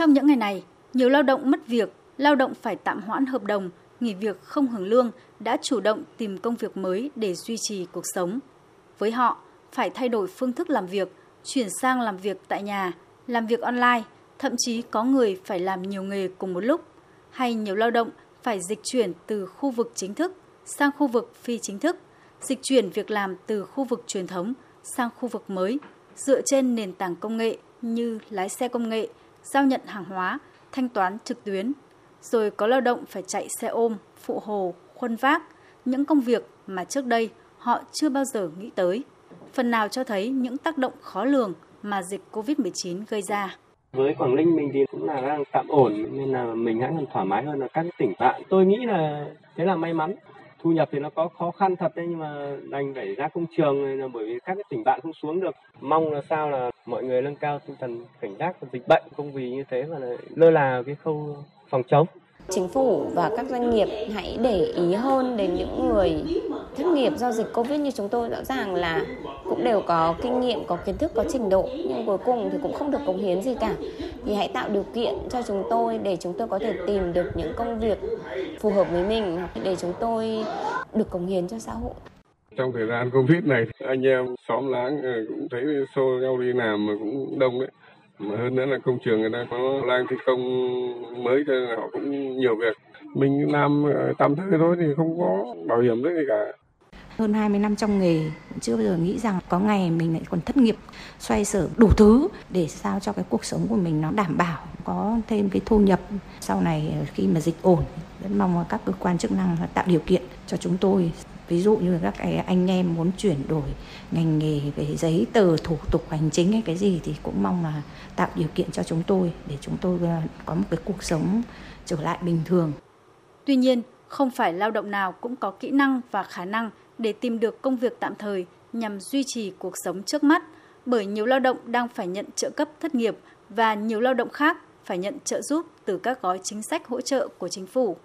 Trong những ngày này, nhiều lao động mất việc, lao động phải tạm hoãn hợp đồng, nghỉ việc không hưởng lương đã chủ động tìm công việc mới để duy trì cuộc sống. Với họ, phải thay đổi phương thức làm việc, chuyển sang làm việc tại nhà, làm việc online, thậm chí có người phải làm nhiều nghề cùng một lúc, hay nhiều lao động phải dịch chuyển từ khu vực chính thức sang khu vực phi chính thức, dịch chuyển việc làm từ khu vực truyền thống sang khu vực mới, dựa trên nền tảng công nghệ như lái xe công nghệ, giao nhận hàng hóa, thanh toán trực tuyến. Rồi có lao động phải chạy xe ôm, phụ hồ, khuân vác, những công việc mà trước đây họ chưa bao giờ nghĩ tới. Phần nào cho thấy những tác động khó lường mà dịch COVID-19 gây ra. Với Quảng Ninh mình thì cũng là đang tạm ổn nên là mình hãy còn thoải mái hơn là các tỉnh bạn. Tôi nghĩ là thế là may mắn. Thu nhập thì nó có khó khăn thật đấy nhưng mà đành phải ra công trường là bởi vì các cái tỉnh bạn không xuống được. Mong là sao là mọi người nâng cao tinh thần cảnh giác dịch bệnh không vì như thế mà lơ là cái khâu phòng chống. Chính phủ và các doanh nghiệp hãy để ý hơn đến những người thất nghiệp do dịch covid như chúng tôi. Rõ ràng là cũng đều có kinh nghiệm có kiến thức có trình độ nhưng cuối cùng thì cũng không được cống hiến gì cả. Thì hãy tạo điều kiện cho chúng tôi để chúng tôi có thể tìm được những công việc phù hợp với mình để chúng tôi được cống hiến cho xã hội. Trong thời gian covid này anh em xóm láng ờ, cũng thấy xô nhau đi làm mà cũng đông đấy. Mà hơn nữa là công trường người ta có lang thi công mới cho họ cũng nhiều việc. Mình làm ờ, tạm thời thôi thì không có bảo hiểm đấy gì cả hơn 20 năm trong nghề chưa bao giờ nghĩ rằng có ngày mình lại còn thất nghiệp xoay sở đủ thứ để sao cho cái cuộc sống của mình nó đảm bảo có thêm cái thu nhập sau này ờ, khi mà dịch ổn rất mong các cơ quan chức năng tạo điều kiện cho chúng tôi ví dụ như các anh em muốn chuyển đổi ngành nghề về giấy tờ thủ tục hành chính hay cái gì thì cũng mong là tạo điều kiện cho chúng tôi để chúng tôi ờ, có một cái cuộc sống trở lại bình thường. Tuy nhiên, không phải lao động nào cũng có kỹ năng và khả năng để tìm được công việc tạm thời nhằm duy trì cuộc sống trước mắt, bởi nhiều lao động đang phải nhận trợ cấp thất nghiệp và nhiều lao động khác phải nhận trợ giúp từ các gói chính sách hỗ trợ của chính phủ.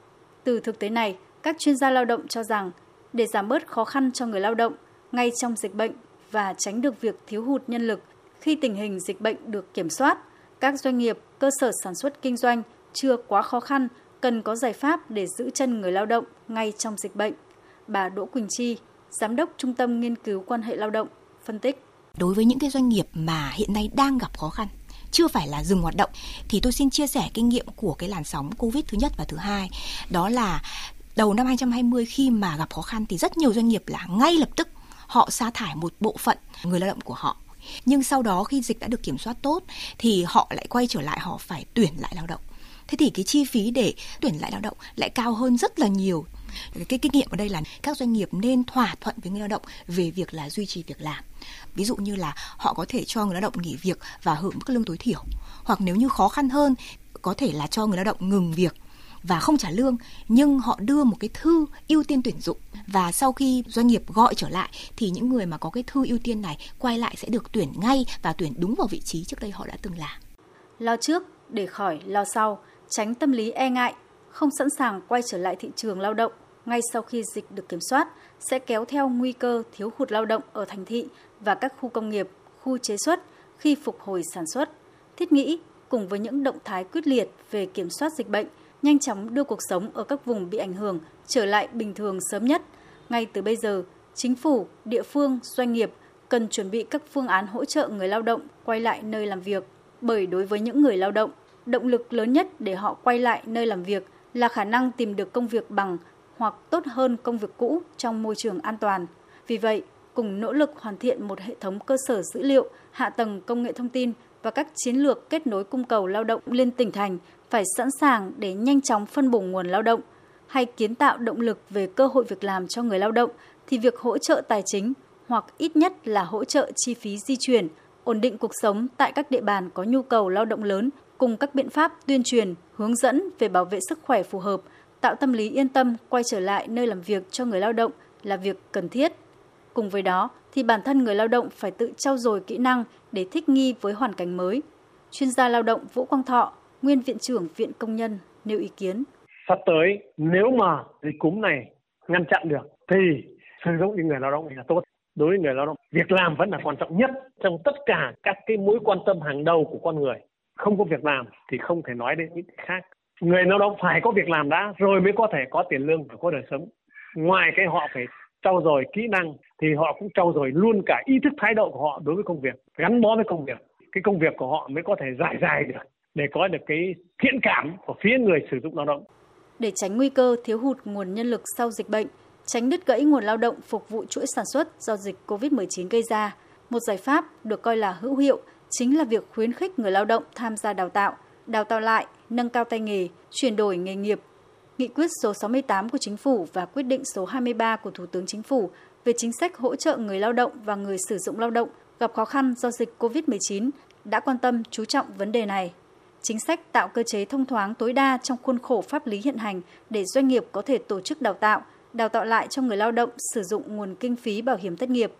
Từ thực tế này, các chuyên gia lao động cho rằng để giảm bớt khó khăn cho người lao động ngay trong dịch bệnh và tránh được việc thiếu hụt nhân lực khi tình hình dịch bệnh được kiểm soát, các doanh nghiệp, cơ sở sản xuất kinh doanh chưa quá khó khăn cần có giải pháp để giữ chân người lao động ngay trong dịch bệnh. Bà Đỗ Quỳnh Chi, Giám đốc Trung tâm Nghiên cứu Quan hệ Lao động, phân tích. Đối với những cái doanh nghiệp mà hiện nay đang gặp khó khăn, chưa phải là dừng hoạt động thì tôi xin chia sẻ kinh nghiệm của cái làn sóng Covid thứ nhất và thứ hai. Đó là đầu năm 2020 khi mà gặp khó khăn thì rất nhiều doanh nghiệp là ngay lập tức họ sa thải một bộ phận người lao động của họ. Nhưng sau đó khi dịch đã được kiểm soát tốt thì họ lại quay trở lại họ phải tuyển lại lao động. Thế thì cái chi phí để tuyển lại lao động lại cao hơn rất là nhiều cái kinh nghiệm ở đây là các doanh nghiệp nên thỏa thuận với người lao động về việc là duy trì việc làm. Ví dụ như là họ có thể cho người lao động nghỉ việc và hưởng mức lương tối thiểu. Hoặc nếu như khó khăn hơn có thể là cho người lao động ngừng việc và không trả lương nhưng họ đưa một cái thư ưu tiên tuyển dụng. Và sau khi doanh nghiệp gọi trở lại thì những người mà có cái thư ưu tiên này quay lại sẽ được tuyển ngay và tuyển đúng vào vị trí trước đây họ đã từng làm. Lo trước để khỏi lo sau, tránh tâm lý e ngại, không sẵn sàng quay trở lại thị trường lao động ngay sau khi dịch được kiểm soát sẽ kéo theo nguy cơ thiếu hụt lao động ở thành thị và các khu công nghiệp, khu chế xuất khi phục hồi sản xuất. Thiết nghĩ cùng với những động thái quyết liệt về kiểm soát dịch bệnh – nhanh chóng đưa cuộc sống ở các vùng bị ảnh hưởng trở lại bình thường sớm nhất. Ngay từ bây giờ, chính phủ, địa phương, doanh nghiệp cần chuẩn bị các phương án hỗ trợ người lao động quay lại nơi làm việc. Bởi đối với những người lao động, động lực lớn nhất để họ quay lại nơi làm việc là khả năng tìm được công việc bằng hoặc tốt hơn công việc cũ trong môi trường an toàn. Vì vậy, cùng nỗ lực hoàn thiện một hệ thống cơ sở dữ liệu, hạ tầng công nghệ thông tin và các chiến lược kết nối cung cầu lao động liên tỉnh thành phải sẵn sàng để nhanh chóng phân bổ nguồn lao động hay kiến tạo động lực về cơ hội việc làm cho người lao động thì việc hỗ trợ tài chính hoặc ít nhất là hỗ trợ chi phí di chuyển, ổn định cuộc sống tại các địa bàn có nhu cầu lao động lớn cùng các biện pháp tuyên truyền, hướng dẫn về bảo vệ sức khỏe phù hợp, tạo tâm lý yên tâm quay trở lại nơi làm việc cho người lao động là việc cần thiết. Cùng với đó thì bản thân người lao động phải tự trau dồi kỹ năng để thích nghi với hoàn cảnh mới. Chuyên gia lao động Vũ Quang Thọ, nguyên viện trưởng Viện Công nhân nêu ý kiến. Sắp tới nếu mà dịch cúm này ngăn chặn được thì sử dụng những người lao động là tốt. Đối với người lao động, việc làm vẫn là quan trọng nhất trong tất cả các cái mối quan tâm hàng đầu của con người. không có việc làm thì không thể nói đến những cái khác người lao động phải có việc làm đã rồi mới có thể có tiền lương và có đời sống ngoài cái họ phải trau dồi kỹ năng thì họ cũng trau dồi luôn cả ý thức thái độ của họ đối với công việc gắn bó với công việc cái công việc của họ mới có thể dài dài được để có được cái thiện cảm của phía người sử dụng lao động để tránh nguy cơ thiếu hụt nguồn nhân lực sau dịch bệnh tránh đứt gãy nguồn lao động phục vụ chuỗi sản xuất do dịch COVID-19 gây ra. Một giải pháp được coi là hữu hiệu chính là việc khuyến khích người lao động tham gia đào tạo, đào tạo lại, nâng cao tay nghề, chuyển đổi nghề nghiệp. Nghị quyết số 68 của Chính phủ và quyết định số 23 của Thủ tướng Chính phủ về chính sách hỗ trợ người lao động và người sử dụng lao động gặp khó khăn do dịch COVID-19 đã quan tâm chú trọng vấn đề này. Chính sách tạo cơ chế thông thoáng tối đa trong khuôn khổ pháp lý hiện hành để doanh nghiệp có thể tổ chức đào tạo, đào tạo lại cho người lao động sử dụng nguồn kinh phí bảo hiểm thất nghiệp.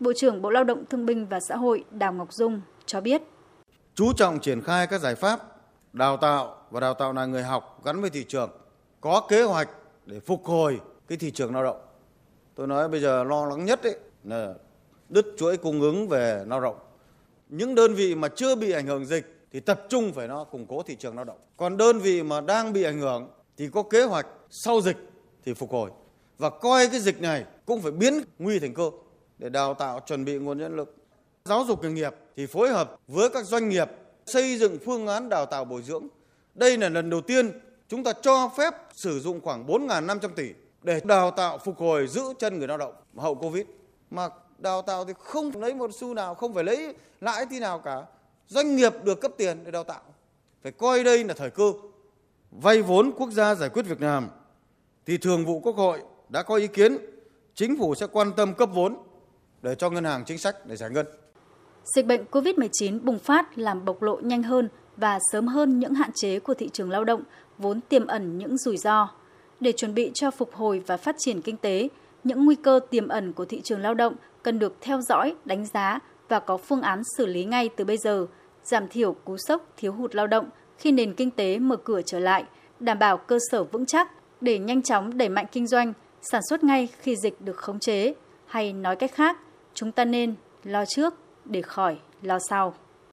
Bộ trưởng Bộ Lao động Thương binh và Xã hội Đào Ngọc Dung cho biết. Chú trọng triển khai các giải pháp đào tạo và đào tạo là người học gắn với thị trường, có kế hoạch để phục hồi cái thị trường lao động. Tôi nói bây giờ lo lắng nhất ấy là đứt chuỗi cung ứng về lao động. Những đơn vị mà chưa bị ảnh hưởng dịch thì tập trung phải nó củng cố thị trường lao động. Còn đơn vị mà đang bị ảnh hưởng thì có kế hoạch sau dịch thì phục hồi và coi cái dịch này cũng phải biến nguy thành cơ để đào tạo chuẩn bị nguồn nhân lực. Giáo dục nghề nghiệp thì phối hợp với các doanh nghiệp xây dựng phương án đào tạo bồi dưỡng. Đây là lần đầu tiên chúng ta cho phép sử dụng khoảng 4.500 tỷ để đào tạo phục hồi giữ chân người lao động hậu Covid. Mà đào tạo thì không lấy một xu nào, không phải lấy lãi tí nào cả. Doanh nghiệp được cấp tiền để đào tạo. Phải coi đây là thời cơ. Vay vốn quốc gia giải quyết việc làm thì Thường vụ Quốc hội đã có ý kiến chính phủ sẽ quan tâm cấp vốn để cho ngân hàng chính sách để giải ngân. Dịch bệnh COVID-19 bùng phát làm bộc lộ nhanh hơn và sớm hơn những hạn chế của thị trường lao động vốn tiềm ẩn những rủi ro. Để chuẩn bị cho phục hồi và phát triển kinh tế, những nguy cơ tiềm ẩn của thị trường lao động cần được theo dõi, đánh giá và có phương án xử lý ngay từ bây giờ, giảm thiểu cú sốc thiếu hụt lao động khi nền kinh tế mở cửa trở lại, đảm bảo cơ sở vững chắc để nhanh chóng đẩy mạnh kinh doanh, sản xuất ngay khi dịch được khống chế, hay nói cách khác, chúng ta nên lo trước để khỏi lo sau.